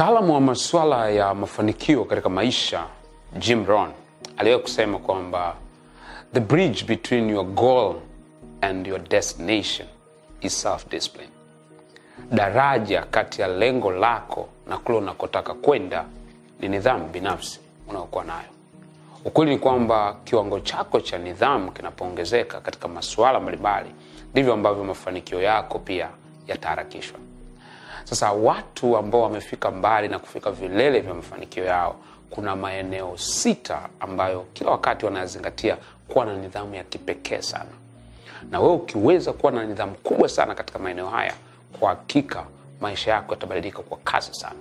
Mtaalamu wa masuala ya mafanikio katika maisha Jim Rohn aliwahi kusema kwamba the bridge between your goal and your destination is self discipline. Daraja kati ya lengo lako na kule unakotaka kwenda ni nidhamu binafsi unayokuwa nayo. Ukweli ni kwamba kiwango chako cha nidhamu kinapoongezeka katika masuala mbalimbali, ndivyo ambavyo mafanikio yako pia yataharakishwa. Sasa watu ambao wamefika mbali na kufika vilele vya mafanikio yao, kuna maeneo sita ambayo kila wakati wanayazingatia kuwa na nidhamu ya kipekee sana, na wewe ukiweza kuwa na nidhamu kubwa sana katika maeneo haya, kwa hakika maisha yako yatabadilika kwa kasi sana.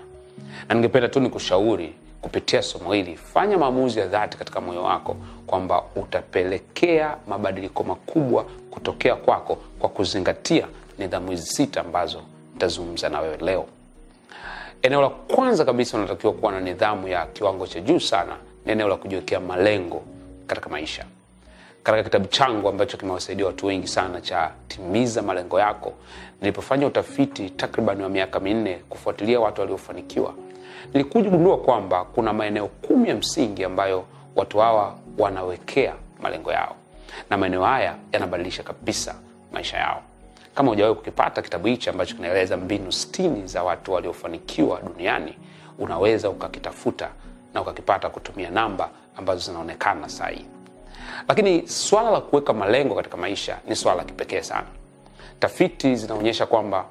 Na ningependa tu nikushauri kupitia somo hili, fanya maamuzi ya dhati katika moyo wako kwamba utapelekea mabadiliko makubwa kutokea kwako kwa kuzingatia nidhamu hizi sita ambazo nitazungumza na wewe leo. Eneo la kwanza kabisa unatakiwa kuwa na nidhamu ya kiwango cha juu sana ni eneo la kujiwekea malengo katika maisha. Katika kitabu changu ambacho kimewasaidia watu wengi sana cha Timiza Malengo Yako, nilipofanya utafiti takriban wa miaka minne kufuatilia watu waliofanikiwa, nilikuja kwamba kuna maeneo kumi ya msingi ambayo watu hawa wanawekea malengo yao, na maeneo haya yanabadilisha kabisa maisha yao. Kama hujawahi kukipata kitabu hichi ambacho kinaeleza mbinu sitini za watu waliofanikiwa duniani, unaweza ukakitafuta na ukakipata kutumia namba ambazo zinaonekana saa hii. Lakini swala la kuweka malengo katika maisha ni swala la kipekee sana. Tafiti zinaonyesha kwamba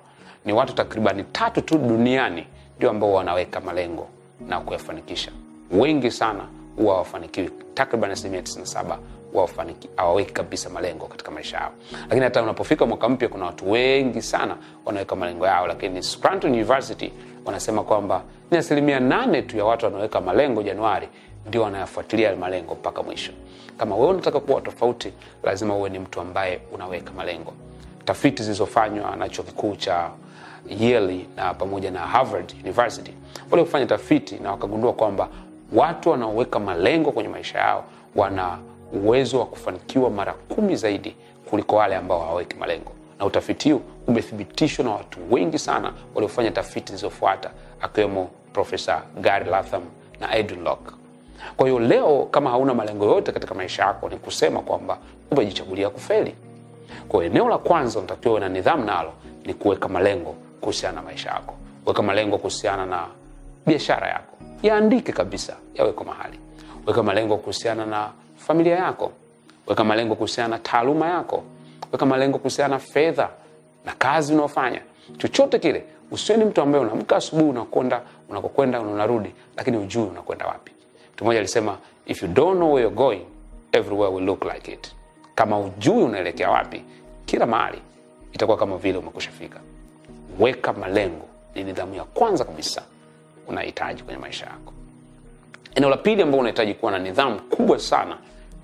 ni watu takribani tatu tu duniani ndio ambao wanaweka malengo na kuyafanikisha. Wengi sana huwa hawafanikiwi, takriban asilimia 97 hawaweki kabisa malengo katika maisha yao. Lakini hata unapofika mwaka mpya, kuna watu wengi sana wanaweka malengo yao, lakini Scranton University wanasema kwamba ni asilimia nane tu ya watu wanaoweka malengo Januari ndio wanayafuatilia malengo mpaka mwisho. Kama wewe unataka kuwa tofauti, lazima uwe ni mtu ambaye unaweka malengo. Tafiti zilizofanywa na chuo kikuu cha Yale na pamoja na Harvard University waliofanya tafiti na wakagundua kwamba watu wanaoweka malengo kwenye maisha yao wana uwezo wa kufanikiwa mara kumi zaidi kuliko wale ambao hawaweki malengo, na utafiti huu umethibitishwa na watu wengi sana waliofanya tafiti zilizofuata akiwemo Profesa Gary Latham na Edwin Locke. Kwa hiyo leo, kama hauna malengo yote katika maisha yako, ni kusema kwamba umejichagulia kufeli. Kwa eneo la kwanza unatakiwa na nidhamu nalo ni kuweka malengo kuhusiana na maisha yako. Weka malengo kuhusiana na biashara yako, yaandike kabisa, yawekwa mahali. Weka malengo kuhusiana na familia yako, weka malengo kuhusiana na taaluma yako, weka malengo kuhusiana na fedha na kazi unaofanya. Chochote kile, usiwe ni mtu ambaye unaamka asubuhi unakwenda unakokwenda unarudi, lakini ujui unakwenda wapi. Mtu mmoja alisema if you don't know where you're going everywhere will look like it. Kama ujui unaelekea wapi, kila mahali itakuwa kama vile umekushafika. Weka malengo, ni nidhamu ya kwanza kabisa unahitaji kwenye maisha yako. Eneo la pili ambao unahitaji kuwa na nidhamu kubwa sana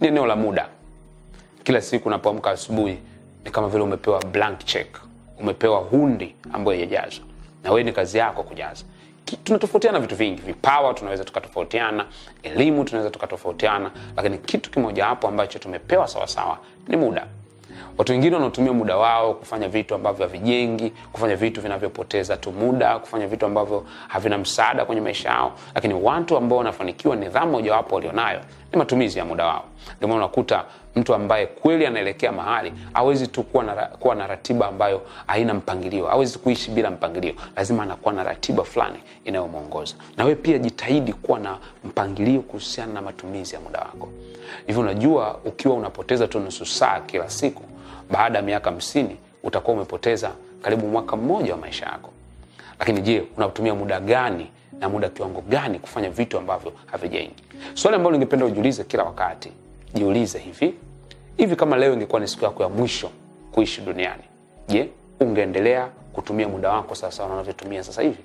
ni eneo la muda. Kila siku unapoamka asubuhi ni kama vile umepewa blank check, umepewa hundi ambayo haijajazwa, na wewe ni kazi yako kujaza. Tunatofautiana vitu vingi, vipawa tunaweza tukatofautiana, elimu tunaweza tukatofautiana, lakini kitu kimoja ambacho tumepewa sawasawa ni muda. Watu wengine wanaotumia muda wao kufanya vitu ambavyo havijengi, kufanya vitu vinavyopoteza tu muda, kufanya vitu ambavyo havina msaada kwenye maisha yao. Lakini watu ambao wanafanikiwa, nidhamu mojawapo walionayo ni matumizi ya muda wao. Ndio maana unakuta mtu ambaye kweli anaelekea mahali hawezi tu kuwa na, kuwa na ratiba ambayo haina mpangilio, hawezi kuishi bila mpangilio. Lazima anakuwa na ratiba fulani inayomwongoza. Na wewe pia jitahidi kuwa na mpangilio kuhusiana na matumizi ya muda wako. Hivyo unajua, ukiwa unapoteza tu nusu saa kila siku baada ya miaka hamsini utakuwa umepoteza karibu mwaka mmoja wa maisha yako. Lakini je, unatumia muda gani na muda kiwango gani kufanya vitu ambavyo havijengi? Swali ambalo ningependa ujiulize kila wakati, jiulize hivi hivi, kama leo ingekuwa ni siku yako ya mwisho kuishi duniani, je, ungeendelea kutumia muda wako sawasawa unavyotumia sasa hivi?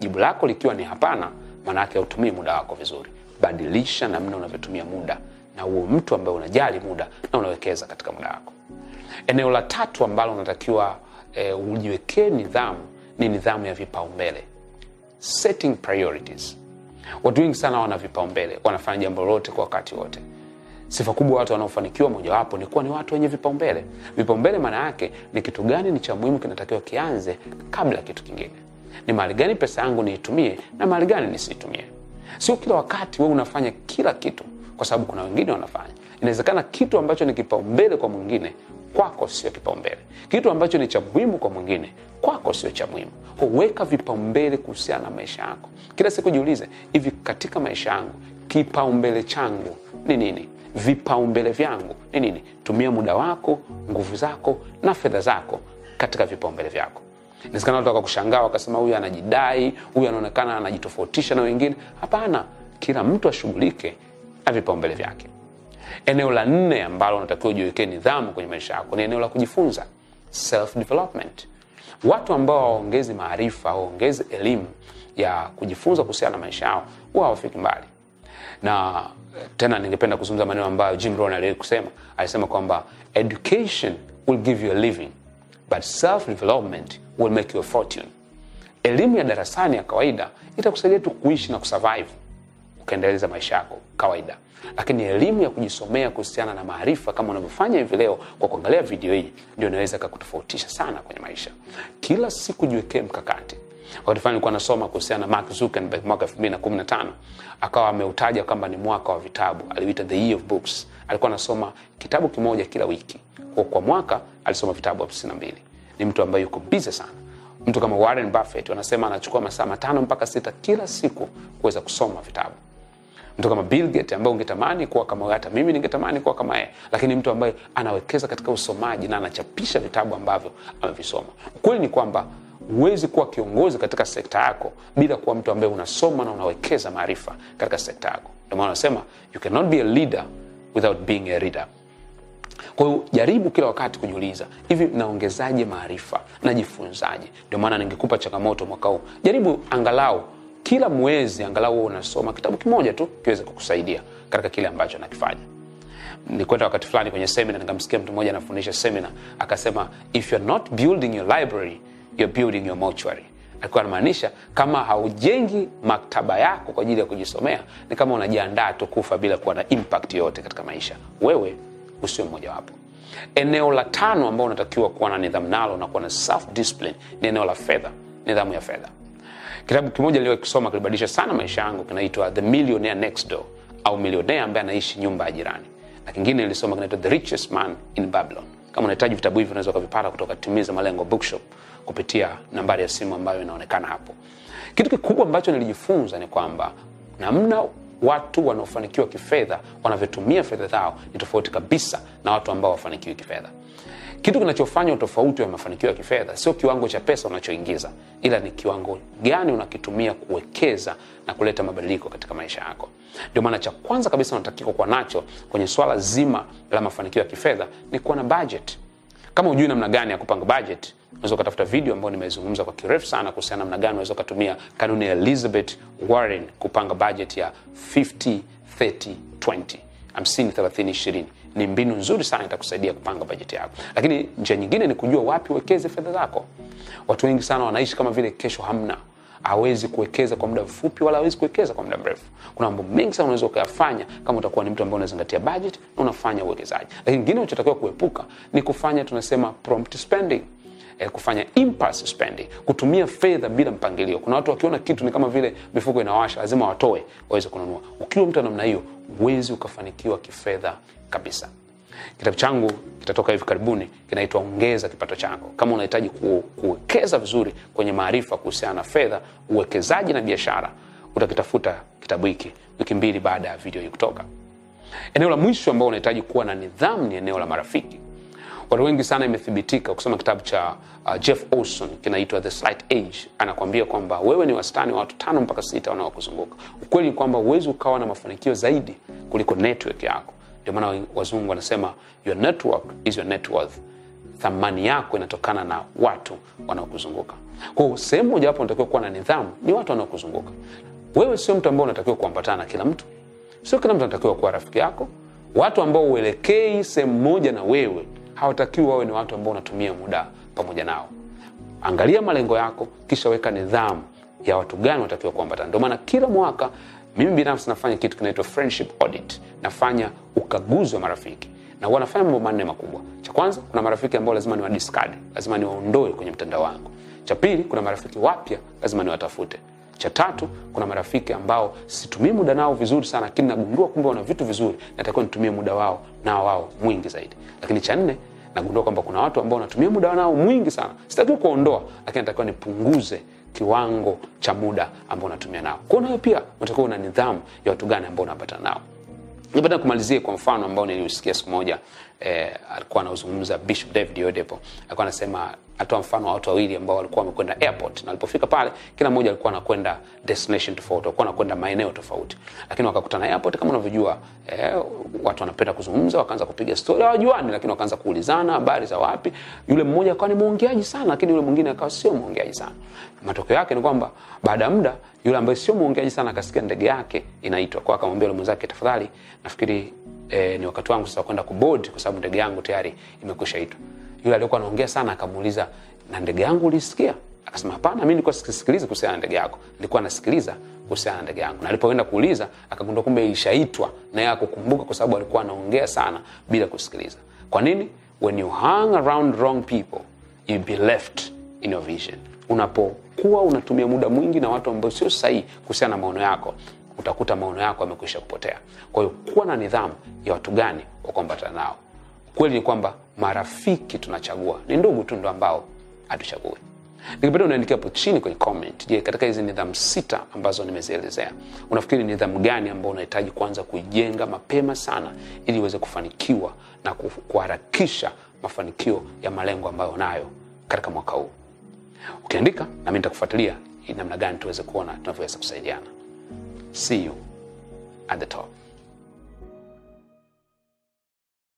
Jibu lako likiwa ni hapana, maana yake hautumii muda wako vizuri. Badilisha namna unavyotumia muda na uwe mtu ambaye unajali muda na unawekeza katika muda wako. Eneo la tatu ambalo unatakiwa e, ujiwekee nidhamu ni nidhamu ya vipaumbele, setting priorities. Watu wengi sana wana vipaumbele, wanafanya jambo lote kwa wakati wote. Sifa kubwa watu wanaofanikiwa, mojawapo ni kuwa ni watu wenye vipaumbele. Vipaumbele maana yake ni kitu gani ni cha muhimu, kinatakiwa kianze kabla kitu kingine. ni mahali gani pesa yangu niitumie na mahali gani nisiitumie sio kila wakati wewe unafanya kila kitu kwa sababu kuna wengine wanafanya inawezekana kitu ambacho ni kipaumbele kwa mwingine kwako sio kipaumbele. Kitu ambacho ni cha muhimu kwa mwingine kwako sio cha muhimu. Huweka vipaumbele kuhusiana na maisha yako. Kila siku jiulize hivi katika maisha yangu kipaumbele changu ni nini? Vipaumbele vyangu ni nini? Tumia muda wako nguvu zako na fedha zako katika vipaumbele vyako. Inawezekana watu wakakushangaa wakasema huyu anajidai huyu anaonekana anajitofautisha na wengine. Hapana kila mtu ashughulike na vipaumbele vyake eneo la nne ambalo unatakiwa ujiwekee nidhamu kwenye maisha yako ni eneo la kujifunza self development watu ambao hawaongezi maarifa hawaongezi elimu ya kujifunza kuhusiana na maisha yao huwa hawafiki mbali. Na tena ningependa kuzungumza maneno ambayo jim ron aliwahi kusema. Alisema kwamba education will give you a living but self development will make you a fortune. Elimu ya darasani ya kawaida itakusaidia tu kuishi na kusurvive ukaendeleza maisha yako kawaida. Lakini elimu ya kujisomea kuhusiana na maarifa kama unavyofanya hivi leo kwa kuangalia video hii ndio inaweza kakutofautisha sana kwenye maisha. Kila siku jiwekee mkakati. Wakati fulani nilikuwa nasoma kuhusiana na mark zuckerberg mwaka 2015 akawa ameutaja kwamba ni mwaka wa vitabu aliuita the year of books. Alikuwa anasoma kitabu kimoja kila wiki. Kwa, kwa mwaka alisoma vitabu 52 ni mtu ambaye yuko busy sana. Mtu kama warren buffett wanasema anachukua masaa matano mpaka sita kila siku kuweza kusoma vitabu mtu kama bill Gates ambaye ungetamani kuwa kama hata mimi ningetamani kuwa kama yeye. Lakini mtu ambaye anawekeza katika usomaji na anachapisha vitabu ambavyo amevisoma. Ukweli ni kwamba huwezi kuwa kiongozi katika sekta yako bila kuwa mtu ambaye unasoma na unawekeza maarifa katika sekta yako. Ndio maana anasema you cannot be a leader without being a reader. Kwa hiyo jaribu kila wakati kujiuliza hivi naongezaje maarifa? Najifunzaje? Ndio maana ningekupa changamoto mwaka huu. Jaribu angalau kila mwezi angalau unasoma kitabu kimoja tu kiweze kukusaidia katika kile ambacho nakifanya nilikwenda wakati fulani kwenye semina nikamsikia mtu mmoja anafundisha semina akasema if you're not building your library you're building your mortuary. Alikuwa anamaanisha kama haujengi maktaba yako kwa ajili ya kujisomea ni kama unajiandaa tu kufa bila kuwa na impact yoyote katika maisha. Wewe usio mmojawapo. Eneo la tano ambao unatakiwa kuwa na nidhamu nalo na kuwa na self discipline ni eneo la fedha nidhamu ya fedha kitabu kimoja niliokisoma kilibadilisha sana maisha yangu kinaitwa the millionaire next door au milionea ambaye anaishi nyumba ya jirani. Na kingine nilisoma kinaitwa the richest man in babylon. Kama unahitaji vitabu hivi unaweza ukavipata kutoka timiza malengo bookshop kupitia nambari ya simu ambayo inaonekana hapo. Kitu kikubwa ambacho nilijifunza ni kwamba namna watu wanaofanikiwa kifedha wanavyotumia fedha zao ni tofauti kabisa na watu ambao wafanikiwi kifedha kitu kinachofanya utofauti wa mafanikio ya kifedha sio kiwango cha pesa unachoingiza ila ni kiwango gani unakitumia kuwekeza na kuleta mabadiliko katika maisha yako. Ndio maana cha kwanza kabisa unatakiwa kuwa nacho kwenye swala zima la mafanikio ya kifedha ni kuwa na budget. Kama hujui namna gani ya kupanga budget unaweza ukatafuta video ambayo nimezungumza kwa kirefu sana kuhusiana namna gani unaweza ukatumia kanuni ya elizabeth warren kupanga budget ya 50 30 20 50 30 20 ni mbinu nzuri sana itakusaidia kupanga bajeti yako. Lakini njia nyingine ni kujua wapi uwekeze fedha zako. Watu wengi sana wanaishi kama vile kesho hamna. Hawezi kuwekeza kwa muda mfupi wala hawezi kuwekeza kwa muda mrefu. Kuna mambo mengi sana unaweza ukayafanya kama utakuwa ni mtu ambaye unazingatia budget na unafanya uwekezaji. Lakini kingine unachotakiwa kuepuka ni kufanya tunasema prompt spending. Eh, kufanya impulse spending. Kutumia fedha bila mpangilio. Kuna watu wakiona kitu ni kama vile mifuko inawasha lazima watoe waweze kununua. Ukiwa mtu namna hiyo huwezi ukafanikiwa kifedha kabisa. Kitabu changu kitatoka hivi karibuni kinaitwa ongeza kipato chako. Kama unahitaji ku, kuwekeza vizuri kwenye maarifa kuhusiana na fedha uwekezaji na biashara utakitafuta kitabu hiki wiki mbili baada ya video hii kutoka. Eneo la mwisho ambao unahitaji kuwa na nidhamu ni eneo la marafiki. Watu wengi sana imethibitika kusoma kitabu cha uh, jeff olson kinaitwa the slight age. Anakwambia kwamba wewe ni wastani wa watu tano mpaka sita wanaokuzunguka. Ukweli ni kwamba huwezi ukawa na mafanikio zaidi kuliko network yako ndio maana wazungu wanasema your network is your net worth. Thamani yako inatokana na watu wanaokuzunguka. Kwao sehemu mojawapo unatakiwa kuwa na nidhamu ni watu wanaokuzunguka. Wewe sio mtu ambao unatakiwa kuambatana na kila mtu. Sio kila mtu anatakiwa kuwa rafiki yako. Watu ambao uelekei sehemu moja na wewe hawatakiwi wawe ni watu ambao unatumia muda pamoja nao. Angalia malengo yako kisha weka nidhamu ya watu gani wanatakiwa kuambatana. Ndio maana kila mwaka mimi binafsi nafanya kitu kinaitwa friendship audit. Nafanya ukaguzi wa marafiki. Na huwa nafanya mambo manne makubwa. Cha kwanza kuna marafiki ambao lazima niwadiscard lazima niwaondoe kwenye mtandao wangu. Cha pili kuna marafiki wapya lazima niwatafute. Cha tatu kuna marafiki ambao situmii muda nao vizuri sana lakini nagundua kumbe wana vitu vizuri natakiwa nitumie muda wao nao wao mwingi zaidi. Lakini cha nne nagundua kwamba kuna watu ambao natumia muda nao mwingi sana. Sitakiwa kuondoa lakini natakiwa nipunguze kiwango cha muda ambao unatumia nao. Kwao nayo pia unatakiwa una nidhamu ya watu gani ambao unapata nao. Nipenda kumalizia kwa mfano ambao niliusikia siku moja eh, alikuwa anazungumza bishop david odepo. Alikuwa anasema atoa mfano wa watu wawili ambao walikuwa wamekwenda airport na walipofika pale kila mmoja alikuwa anakwenda destination tofauti walikuwa anakwenda maeneo tofauti. Lakini wakakutana airport kama unavyojua eh, watu wanapenda kuzungumza wakaanza kupiga stori hawajuani lakini wakaanza kuulizana habari za wapi. Yule mmoja akawa ni mwongeaji sana lakini yule mwingine akawa sio mwongeaji sana. Matokeo yake ni kwamba baada ya muda yule ambaye sio mwongeaji sana akasikia ndege yake inaitwa. Kwa akamwambia yule mwenzake tafadhali nafikiri eh, ni wakati wangu sasa kwenda kubod kwa sababu ndege yangu tayari imekwisha itwa yule aliyokuwa anaongea sana akamuuliza na ndege yangu ulisikia? Akasema hapana mi nilikuwa sisikilizi kuhusiana na ndege yako. Nilikuwa nasikiliza kuhusiana na ndege yangu. Na alipoenda kuuliza akagundua kumbe ilishaitwa na yeye akukumbuka kwa sababu alikuwa anaongea sana bila kusikiliza. Kwa nini? When you hang around wrong people you be left in your vision. Unapokuwa unatumia muda mwingi na watu ambao sio sahihi kuhusiana na maono yako utakuta maono yako yamekwisha kupotea. Kwa hiyo kuwa na nidhamu ya watu gani wa nao? Kweli ni kwamba marafiki tunachagua. Ni ndugu tu ndo ambao hatuchagui. Nikipenda unaandikia hapo chini kwenye comment. Je katika hizi nidhamu sita ambazo nimezielezea unafikiri nidhamu gani ambao unahitaji kuanza kuijenga mapema sana ili uweze kufanikiwa na kuharakisha mafanikio ya malengo ambayo unayo katika mwaka huu? Ukiandika nami nitakufuatilia ili namna gani tuweze kuona tunavyoweza kusaidiana. See you at the top